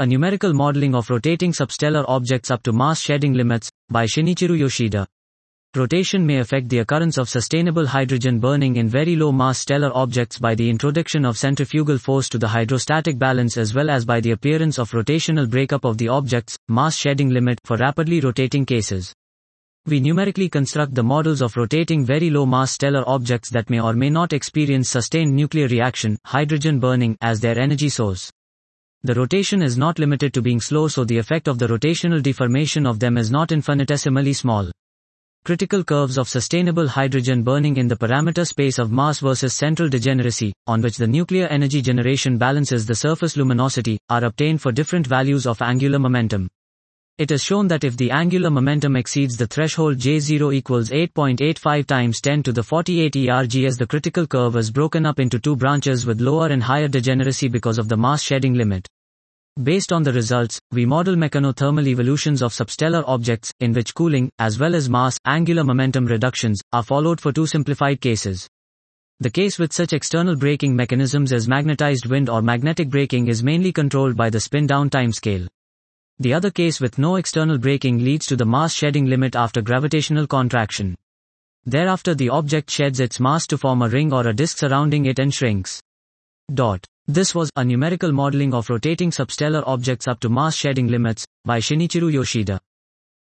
A numerical modeling of rotating substellar objects up to mass shedding limits by Shin'ichirou Yoshida. Rotation may affect the occurrence of sustainable hydrogen burning in very low mass stellar objects by the introduction of centrifugal force to the hydrostatic balance as well as by the appearance of rotational breakup of the object's mass shedding limit for rapidly rotating cases. We numerically construct the models of rotating very low mass stellar objects that may or may not experience sustained nuclear reaction, hydrogen burning, as their energy source. The rotation is not limited to being slow so the effect of the rotational deformation of them is not infinitesimally small. Critical curves of sustainable hydrogen burning in the parameter space of mass versus central degeneracy, on which the nuclear energy generation balances the surface luminosity, are obtained for different values of angular momentum. It is shown that if the angular momentum exceeds the threshold J0 equals 8.85 times 10 to the 48 ERGS the critical curve is broken up into two branches with lower and higher degeneracy because of the mass shedding limit. Based on the results, we model mechanothermal evolutions of substellar objects, in which cooling, as well as mass, angular momentum reductions, are followed for two simplified cases. The case with such external braking mechanisms as magnetized wind or magnetic braking is mainly controlled by the spin down timescale. The other case with no external braking leads to the mass shedding limit after gravitational contraction. Thereafter the object sheds its mass to form a ring or a disk surrounding it and shrinks. Dot. This was a numerical modeling of rotating substellar objects up to mass shedding limits by Shin'ichirou Yoshida.